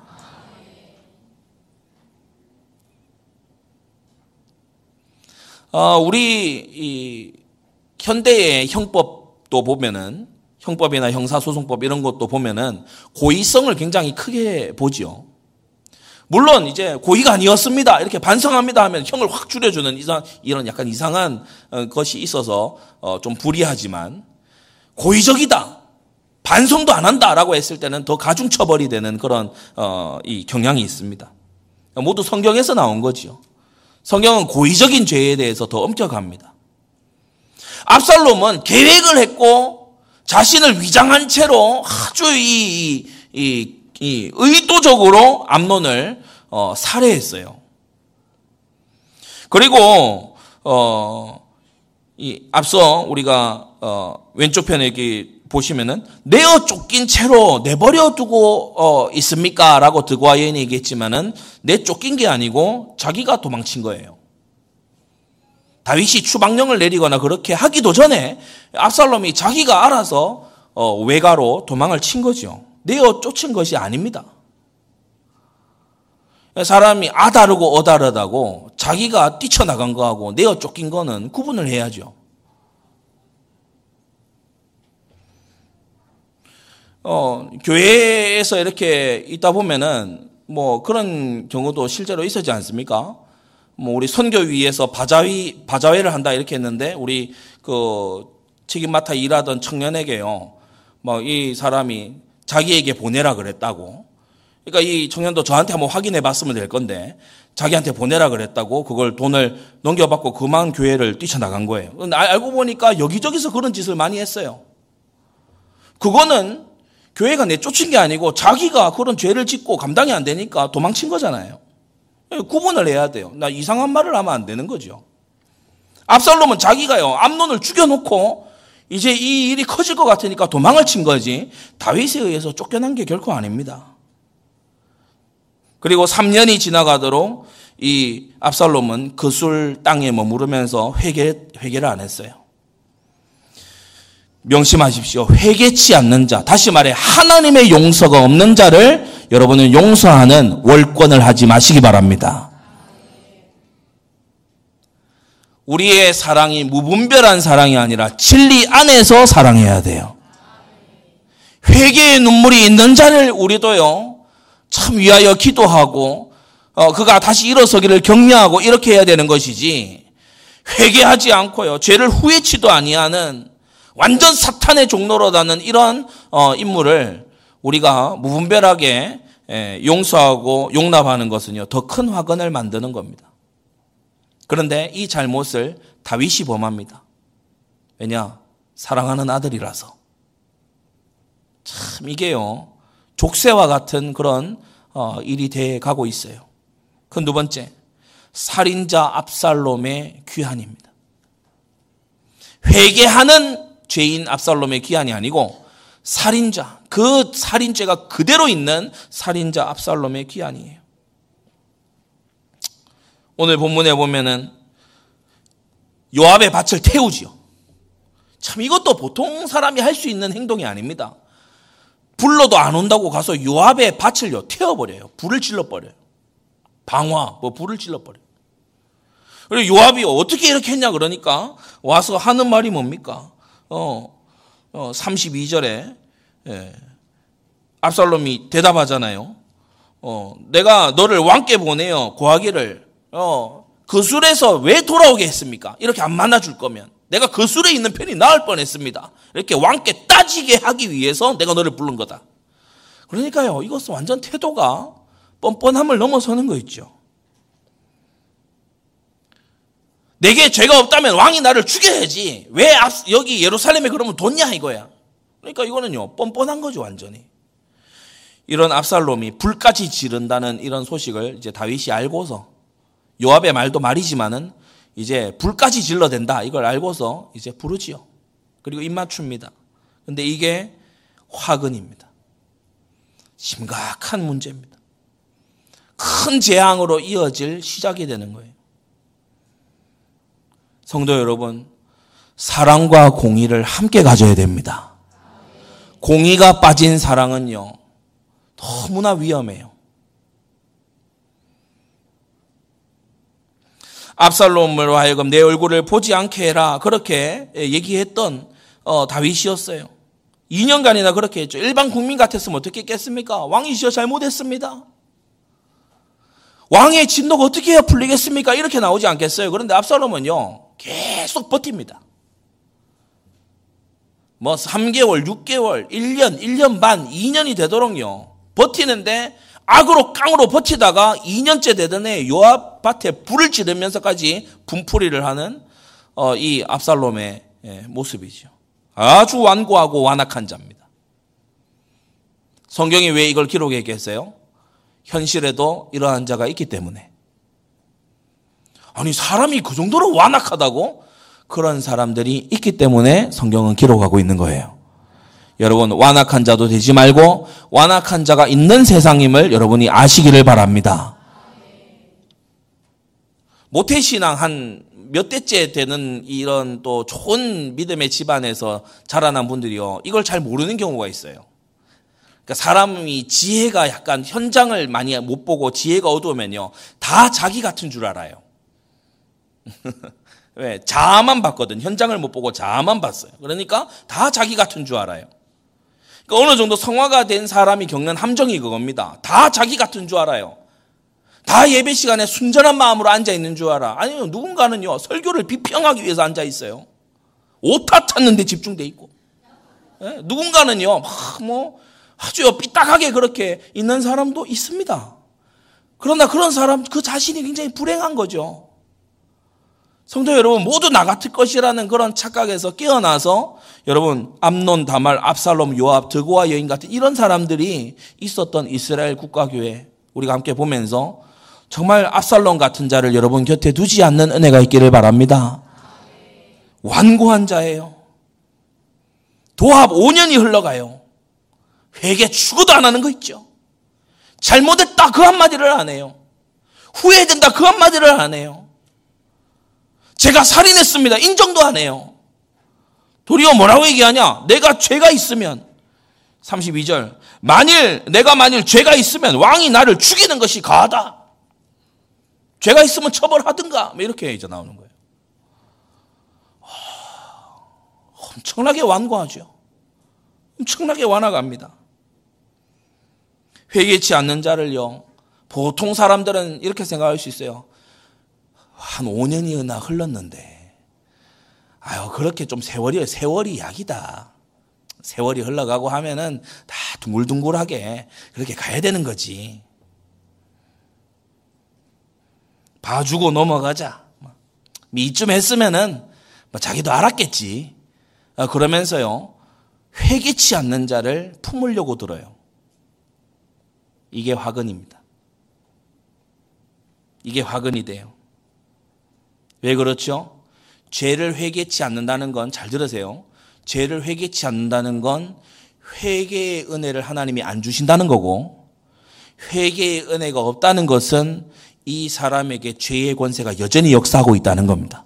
어, 우리 현대의 형법도 보면은 형법이나 형사소송법 이런 것도 보면은 고의성을 굉장히 크게 보지요. 물론 이제 고의가 아니었습니다. 이렇게 반성합니다 하면 형을 확 줄여주는 이상, 이런 약간 이상한 어, 것이 있어서 어, 좀 불이하지만 고의적이다. 반성도 안 한다라고 했을 때는 더 가중 처벌이 되는 그런 어, 이 경향이 있습니다. 모두 성경에서 나온 거지요. 성경은 고의적인 죄에 대해서 더 엄격합니다. 압살롬은 계획을 했고 자신을 위장한 채로 아주 이, 이, 이 의도적으로 암론을 어, 살해했어요. 그리고 어, 이 앞서 우리가 어, 왼쪽 편에 이렇게 보시면은 내어 쫓긴 채로 내버려 두고 어, 있습니까라고 드고아연이 얘기했지만은 내 쫓긴 게 아니고 자기가 도망친 거예요. 다윗이 추방령을 내리거나 그렇게 하기도 전에 압살롬이 자기가 알아서 어, 외가로 도망을 친 거죠. 내어 쫓은 것이 아닙니다. 사람이 아다르고 어다르다고 자기가 뛰쳐나간 거하고 내어 쫓긴 거는 구분을 해야죠. 어, 교회에서 이렇게 있다 보면은 뭐 그런 경우도 실제로 있었지 않습니까? 뭐 우리 선교위에서 바자위 바자회를 한다 이렇게 했는데 우리 그 책임 맡아 일하던 청년에게요. 뭐 이 사람이 자기에게 보내라 그랬다고. 그러니까 이 청년도 저한테 한번 확인해 봤으면 될 건데 자기한테 보내라 그랬다고 그걸 돈을 넘겨받고 그만 교회를 뛰쳐나간 거예요. 알고 보니까 여기저기서 그런 짓을 많이 했어요. 그거는 교회가 내쫓은 게 아니고 자기가 그런 죄를 짓고 감당이 안 되니까 도망친 거잖아요. 구분을 해야 돼요. 나 이상한 말을 하면 안 되는 거죠. 압살롬은 자기가요, 암론을 죽여놓고 이제 이 일이 커질 것 같으니까 도망을 친 거지 다윗에 의해서 쫓겨난 게 결코 아닙니다. 그리고 3년이 지나가도록 이 압살롬은 그술 땅에 머무르면서 회개, 회개를 안 했어요. 명심하십시오. 회개치 않는 자, 다시 말해 하나님의 용서가 없는 자를 여러분은 용서하는 월권을 하지 마시기 바랍니다. 우리의 사랑이 무분별한 사랑이 아니라 진리 안에서 사랑해야 돼요. 회개의 눈물이 있는 자를 우리도요, 참 위하여 기도하고, 어, 그가 다시 일어서기를 격려하고 이렇게 해야 되는 것이지, 회개하지 않고요, 죄를 후회치도 아니하는 완전 사탄의 종로로 다는 이런 어, 인물을 우리가 무분별하게 용서하고 용납하는 것은요, 더 큰 화근을 만드는 겁니다. 그런데 이 잘못을 다윗이 범합니다. 왜냐? 사랑하는 아들이라서. 참, 이게요, 족쇄와 같은 그런 어, 일이 돼 가고 있어요. 그 두 번째, 살인자 압살롬의 귀환입니다. 회개하는 죄인 압살롬의 귀환이 아니고 살인자, 그 살인죄가 그대로 있는 살인자 압살롬의 귀환이에요. 오늘 본문에 보면은 요압의 밭을 태우지요. 참 이것도 보통 사람이 할 수 있는 행동이 아닙니다. 불러도 안 온다고 가서 요압의 밭을요 태워버려요. 불을 질러버려요. 방화, 뭐 불을 질러버려요. 그리고 요압이 어떻게 이렇게 했냐 그러니까 와서 하는 말이 뭡니까? 어, 어 32절에 예, 압살롬이 대답하잖아요. 어, 내가 너를 왕께 보내요. 고하기를 어, 그 술에서 왜 돌아오게 했습니까? 이렇게 안 만나줄 거면 내가 그 술에 있는 편이 나을 뻔했습니다. 이렇게 왕께 따지게 하기 위해서 내가 너를 부른 거다. 그러니까요, 이것은 완전 태도가 뻔뻔함을 넘어서는 거 있죠. 내게 죄가 없다면 왕이 나를 죽여야지. 왜 여기 예루살렘에 그러면 뒀냐 이거야. 그러니까 이거는요 뻔뻔한 거죠 완전히. 이런 압살롬이 불까지 지른다는 이런 소식을 이제 다윗이 알고서 요압의 말도 말이지만은 이제 불까지 질러댄다 이걸 알고서 이제 부르지요. 그리고 입맞춥니다. 근데 이게 화근입니다. 심각한 문제입니다. 큰 재앙으로 이어질 시작이 되는 거예요. 성도 여러분, 사랑과 공의를 함께 가져야 됩니다. 공의가 빠진 사랑은요, 너무나 위험해요. 압살롬으로 하여금 내 얼굴을 보지 않게 해라. 그렇게 얘기했던 어, 다윗이었어요. 2년간이나 그렇게 했죠. 일반 국민 같았으면 어떻게 했겠습니까? 왕이시여 잘못했습니다. 왕의 진노가 어떻게 해야 풀리겠습니까? 이렇게 나오지 않겠어요. 그런데 압살롬은요, 계속 버팁니다. 뭐 3개월, 6개월, 1년, 1년 반, 2년이 되도록요. 버티는데 악으로 깡으로 버티다가 2년째 되던 해 요압 밭에 불을 지르면서까지 분풀이를 하는 어, 이 압살롬의 예, 모습이죠. 아주 완고하고 완악한 자입니다. 성경이 왜 이걸 기록했겠어요? 현실에도 이러한 자가 있기 때문에. 아니, 사람이 그 정도로 완악하다고? 그런 사람들이 있기 때문에 성경은 기록하고 있는 거예요. 여러분, 완악한 자도 되지 말고, 완악한 자가 있는 세상임을 여러분이 아시기를 바랍니다. 모태신앙 한 몇 대째 되는 이런 또 좋은 믿음의 집안에서 자라난 분들이요. 이걸 잘 모르는 경우가 있어요. 그러니까 사람이 지혜가 약간 현장을 많이 못 보고 지혜가 어두우면요. 다 자기 같은 줄 알아요. *laughs* 왜? 자아만 봤거든. 현장을 못 보고 자아만 봤어요. 그러니까 다 자기 같은 줄 알아요. 그러니까 어느 정도 성화가 된 사람이 겪는 함정이 그겁니다. 다 자기 같은 줄 알아요. 다 예배 시간에 순전한 마음으로 앉아 있는 줄 알아. 아니요, 누군가는요, 설교를 비평하기 위해서 앉아 있어요. 오타 찾는데 집중돼 있고. 예? 누군가는요, 막 뭐, 아주 삐딱하게 그렇게 있는 사람도 있습니다. 그러나 그런 사람, 그 자신이 굉장히 불행한 거죠. 성도 여러분 모두 나 같을 것이라는 그런 착각에서 깨어나서 여러분 암론, 다말, 압살롬, 요압, 드고와 여인 같은 이런 사람들이 있었던 이스라엘 국가교회 우리가 함께 보면서 정말 압살롬 같은 자를 여러분 곁에 두지 않는 은혜가 있기를 바랍니다. 완고한 자예요. 도합 5년이 흘러가요. 회개 죽어도 안 하는 거 있죠. 잘못했다 그 한마디를 안 해요. 후회된다 그 한마디를 안 해요. 제가 살인했습니다. 인정도 안 해요. 도리어 뭐라고 얘기하냐? 내가 죄가 있으면 32절 만일 내가 만일 죄가 있으면 왕이 나를 죽이는 것이 가하다. 죄가 있으면 처벌하든가 뭐 이렇게 이제 나오는 거예요. 엄청나게 완고하죠. 엄청나게 완화갑니다. 회개치 않는 자를요. 보통 사람들은 이렇게 생각할 수 있어요. 한 5년이나 흘렀는데, 아유, 그렇게 좀 세월이, 세월이 약이다. 세월이 흘러가고 하면은 다 둥글둥글하게 그렇게 가야 되는 거지. 봐주고 넘어가자. 이쯤 했으면은 뭐 자기도 알았겠지. 아, 그러면서요, 회개치 않는 자를 품으려고 들어요. 이게 화근입니다. 이게 화근이 돼요. 왜 그렇죠? 죄를 회개치 않는다는 건 잘 들으세요. 죄를 회개치 않는다는 건 회개의 은혜를 하나님이 안 주신다는 거고 회개의 은혜가 없다는 것은 이 사람에게 죄의 권세가 여전히 역사하고 있다는 겁니다.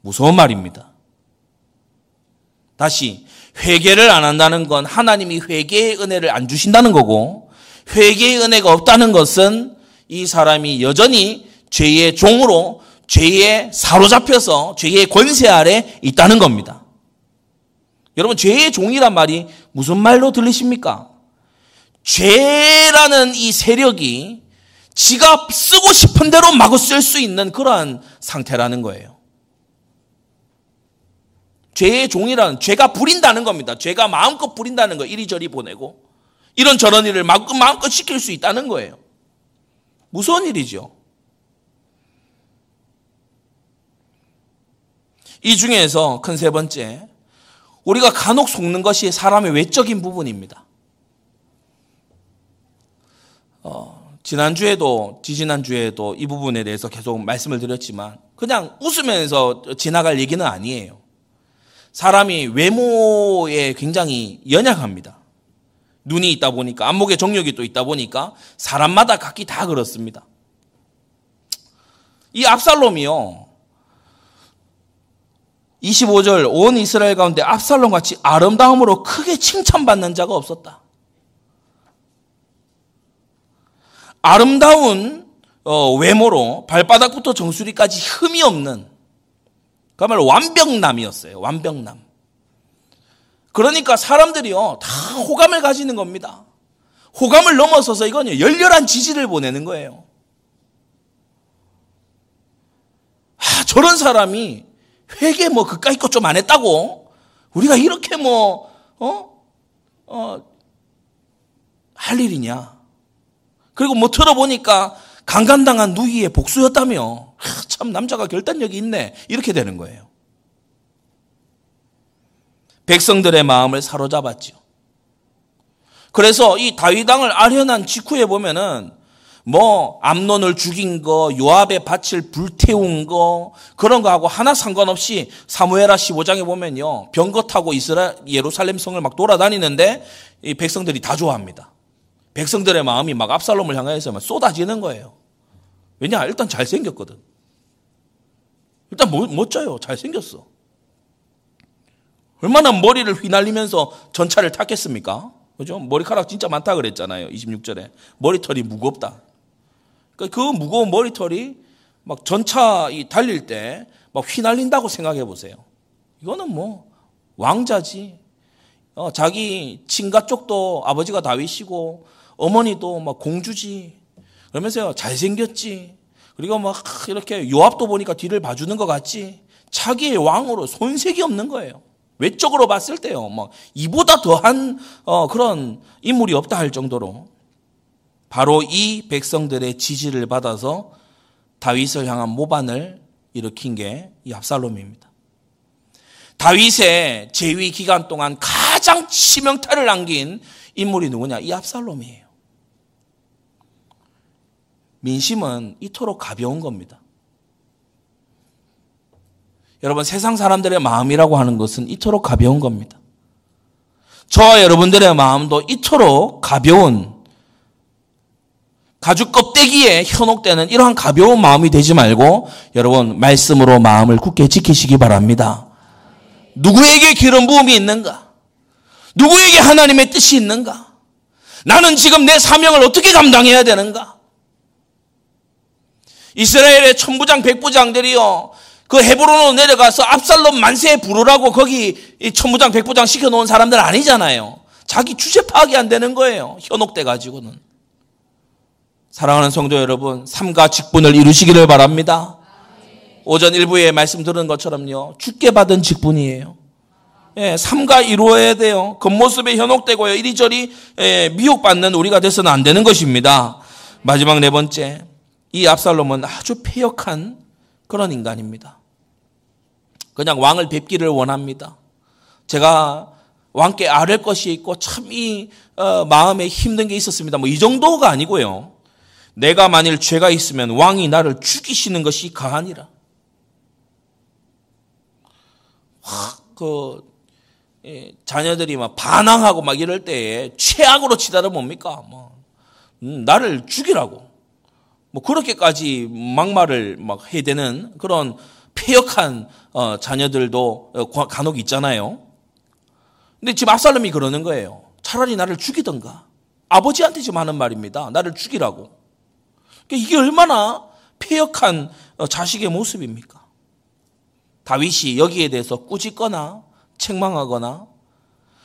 무서운 말입니다. 다시 회개를 안 한다는 건 하나님이 회개의 은혜를 안 주신다는 거고 회개의 은혜가 없다는 것은 이 사람이 여전히 죄의 종으로 죄에 사로잡혀서 죄의 권세 아래 있다는 겁니다. 여러분 죄의 종이란 말이 무슨 말로 들리십니까? 죄라는 이 세력이 지가 쓰고 싶은 대로 마구 쓸 수 있는 그러한 상태라는 거예요. 죄의 종이라는 죄가 부린다는 겁니다. 죄가 마음껏 부린다는 거 이리저리 보내고 이런 저런 일을 마음껏 시킬 수 있다는 거예요. 무서운 일이죠. 이 중에서 큰 세 번째, 우리가 간혹 속는 것이 사람의 외적인 부분입니다. 어, 지난주에도, 지지난주에도 이 부분에 대해서 계속 말씀을 드렸지만, 그냥 웃으면서 지나갈 얘기는 아니에요. 사람이 외모에 굉장히 연약합니다. 눈이 있다 보니까, 안목에 정력이 또 있다 보니까, 사람마다 각기 다 그렇습니다. 이 압살롬이요, 25절 온 이스라엘 가운데 압살롬 같이 아름다움으로 크게 칭찬받는 자가 없었다. 아름다운 어, 외모로 발바닥부터 정수리까지 흠이 없는 그야말로 완벽남이었어요. 완벽남. 그러니까 사람들이요 다 호감을 가지는 겁니다. 호감을 넘어서서 이건 열렬한 지지를 보내는 거예요. 아, 저런 사람이 회개 뭐 그까이 것 좀 안 했다고 우리가 이렇게 뭐, 어? 어, 할 일이냐. 그리고 뭐 들어보니까 강간당한 누이의 복수였다며. 하, 참 남자가 결단력이 있네. 이렇게 되는 거예요. 백성들의 마음을 사로잡았죠. 그래서 이 다윗왕을 아련한 직후에 보면은 뭐 암론을 죽인 거, 요압의 밭을 불태운 거 그런 거하고 하나 상관없이 사무엘하 15장에 보면요. 병거 타고 이스라 예루살렘 성을 막 돌아다니는데 이 백성들이 다 좋아합니다. 백성들의 마음이 막 압살롬을 향해서 막 쏟아지는 거예요. 왜냐? 일단 잘 생겼거든. 일단 멋져요. 잘 생겼어. 얼마나 머리를 휘날리면서 전차를 탔겠습니까? 그죠? 머리카락 진짜 많다 그랬잖아요. 26절에. 머리털이 무겁다. 그러니까 그 무거운 머리털이 막 전차 달릴 때 막 휘날린다고 생각해 보세요. 이거는 뭐 왕자지. 어, 자기 친가 쪽도 아버지가 다윗이고 어머니도 막 공주지. 그러면서요 잘생겼지. 그리고 막 이렇게 요압도 보니까 뒤를 봐주는 것 같지. 자기의 왕으로 손색이 없는 거예요. 외적으로 봤을 때요, 뭐 이보다 더한 어, 그런 인물이 없다 할 정도로 바로 이 백성들의 지지를 받아서 다윗을 향한 모반을 일으킨 게 이 압살롬입니다. 다윗의 재위 기간 동안 가장 치명타를 남긴 인물이 누구냐? 이 압살롬이에요. 민심은 이토록 가벼운 겁니다. 여러분 세상 사람들의 마음이라고 하는 것은 이토록 가벼운 겁니다. 저와 여러분들의 마음도 이토록 가벼운 가죽 껍데기에 현혹되는 이러한 가벼운 마음이 되지 말고 여러분 말씀으로 마음을 굳게 지키시기 바랍니다. 누구에게 기름 부음이 있는가? 누구에게 하나님의 뜻이 있는가? 나는 지금 내 사명을 어떻게 감당해야 되는가? 이스라엘의 천부장, 백부장들이요. 그 헤브론으로 내려가서 압살롬 만세에 부르라고 거기 천부장, 백부장 시켜놓은 사람들 아니잖아요. 자기 주제 파악이 안 되는 거예요. 현혹돼 가지고는. 사랑하는 성도 여러분, 삼가 직분을 이루시기를 바랍니다. 오전 일부에 말씀 들은 것처럼요. 죽게 받은 직분이에요. 예, 삼가 이루어야 돼요. 겉모습에 현혹되고요. 이리저리 예, 미혹받는 우리가 돼서는 안 되는 것입니다. 마지막 네 번째. 이 압살롬은 아주 폐역한 그런 인간입니다. 그냥 왕을 뵙기를 원합니다. 제가 왕께 아랠 것이 있고 참이 어, 마음에 힘든 게 있었습니다. 뭐 이 정도가 아니고요. 내가 만일 죄가 있으면 왕이 나를 죽이시는 것이 가하니라. 그 예, 자녀들이 막 반항하고 막 이럴 때에 최악으로 치달아 뭡니까? 뭐 음, 나를 죽이라고. 뭐 그렇게까지 막말을 막 해야 되는 그런 폐역한 어, 자녀들도 어, 간혹 있잖아요. 근데 지금 압살롬이 그러는 거예요. 차라리 나를 죽이던가. 아버지한테 지금 하는 말입니다. 나를 죽이라고. 그러니까 이게 얼마나 폐역한 어, 자식의 모습입니까? 다윗이 여기에 대해서 꾸짖거나 책망하거나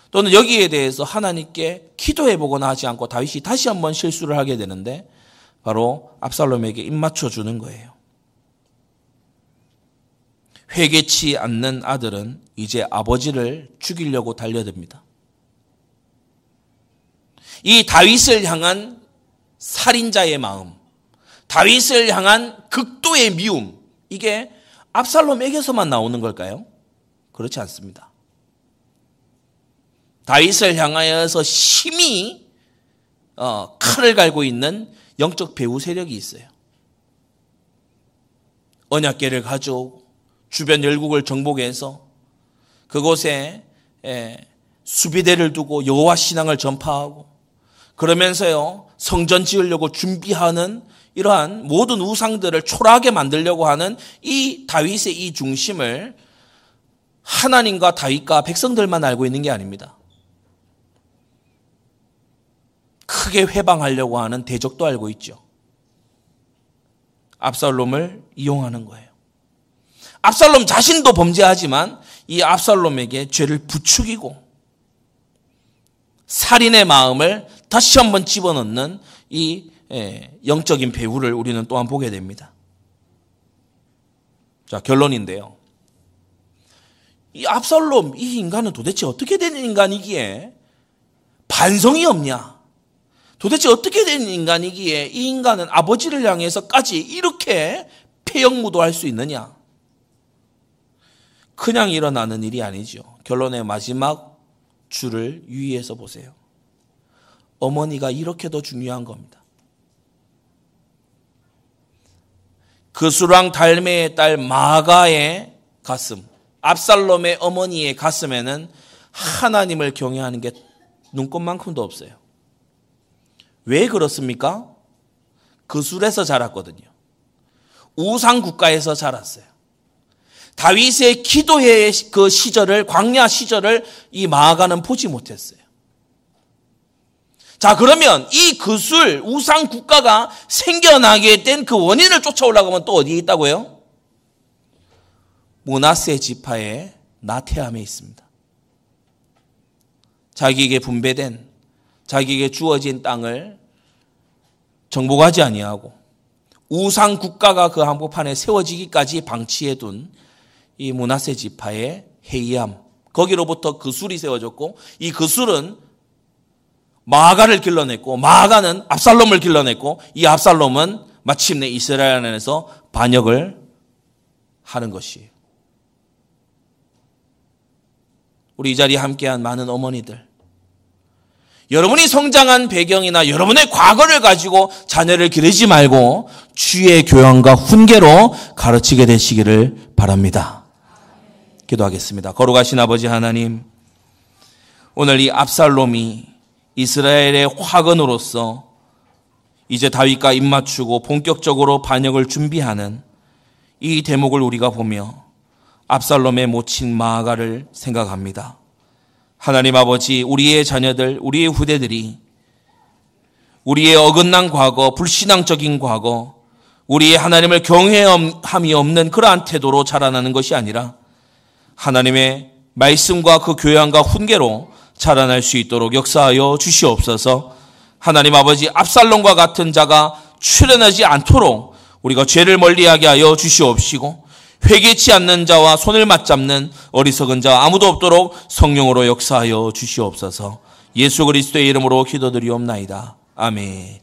또는 여기에 대해서 하나님께 기도해 보거나 하지 않고 다윗이 다시 한번 실수를 하게 되는데 바로 압살롬에게 입맞춰 주는 거예요. 회개치 않는 아들은 이제 아버지를 죽이려고 달려듭니다. 이 다윗을 향한 살인자의 마음, 다윗을 향한 극도의 미움, 이게 압살롬에게서만 나오는 걸까요? 그렇지 않습니다. 다윗을 향하여서 심히 어, 칼을 갈고 있는 영적 배후 세력이 있어요. 언약계를 가져오고 주변 열국을 정복해서 그곳에 수비대를 두고 여호와 신앙을 전파하고 그러면서요 성전 지으려고 준비하는 이러한 모든 우상들을 초라하게 만들려고 하는 이 다윗의 이 중심을 하나님과 다윗과 백성들만 알고 있는 게 아닙니다. 크게 회방하려고 하는 대적도 알고 있죠. 압살롬을 이용하는 거예요. 압살롬 자신도 범죄하지만 이 압살롬에게 죄를 부추기고 살인의 마음을 다시 한번 집어넣는 이 예, 영적인 배후를 우리는 또한 보게 됩니다. 자, 결론인데요. 이 압살롬, 이 인간은 도대체 어떻게 된 인간이기에 반성이 없냐? 도대체 어떻게 된 인간이기에 이 인간은 아버지를 향해서까지 이렇게 폐역무도할 수 있느냐? 그냥 일어나는 일이 아니죠. 결론의 마지막 줄을 유의해서 보세요. 어머니가 이렇게 더 중요한 겁니다. 그 수랑 달매의 딸 마가의 가슴, 압살롬의 어머니의 가슴에는 하나님을 경외하는 게 눈꽃만큼도 없어요. 왜 그렇습니까? 그 술에서 자랐거든요. 우상 국가에서 자랐어요. 다윗의 기도의 그 시절을 광야 시절을 이 마가는 보지 못했어요. 자, 그러면 이 그술 우상 국가가 생겨나게 된 그 원인을 쫓아올라가면 또 어디에 있다고요? 모나세 지파의 나태함에 있습니다. 자기에게 분배된 자기에게 주어진 땅을 정복하지 아니하고 우상 국가가 그 한복판에 세워지기까지 방치해 둔이 문하세 지파의 해이함 거기로부터 그술이 세워졌고 이 그술은 마가를 길러냈고 마가는 압살롬을 길러냈고 이 압살롬은 마침내 이스라엘 안에서 반역을 하는 것이에요. 우리 이 자리에 함께한 많은 어머니들 여러분이 성장한 배경이나 여러분의 과거를 가지고 자녀를 기르지 말고 주의 교양과 훈계로 가르치게 되시기를 바랍니다. 기도하겠습니다. 거룩하신 아버지 하나님, 오늘 이 압살롬이 이스라엘의 화근으로서 이제 다윗과 입맞추고 본격적으로 반역을 준비하는 이 대목을 우리가 보며 압살롬의 모친 마아가를 생각합니다. 하나님 아버지, 우리의 자녀들, 우리의 후대들이 우리의 어긋난 과거, 불신앙적인 과거, 우리의 하나님을 경외함이 없는 그러한 태도로 자라나는 것이 아니라 하나님의 말씀과 그 교양과 훈계로 자라날 수 있도록 역사하여 주시옵소서. 하나님 아버지 압살롬과 같은 자가 출현하지 않도록 우리가 죄를 멀리하게 하여 주시옵시고 회개치 않는 자와 손을 맞잡는 어리석은 자 아무도 없도록 성령으로 역사하여 주시옵소서. 예수 그리스도의 이름으로 기도드리옵나이다. 아멘.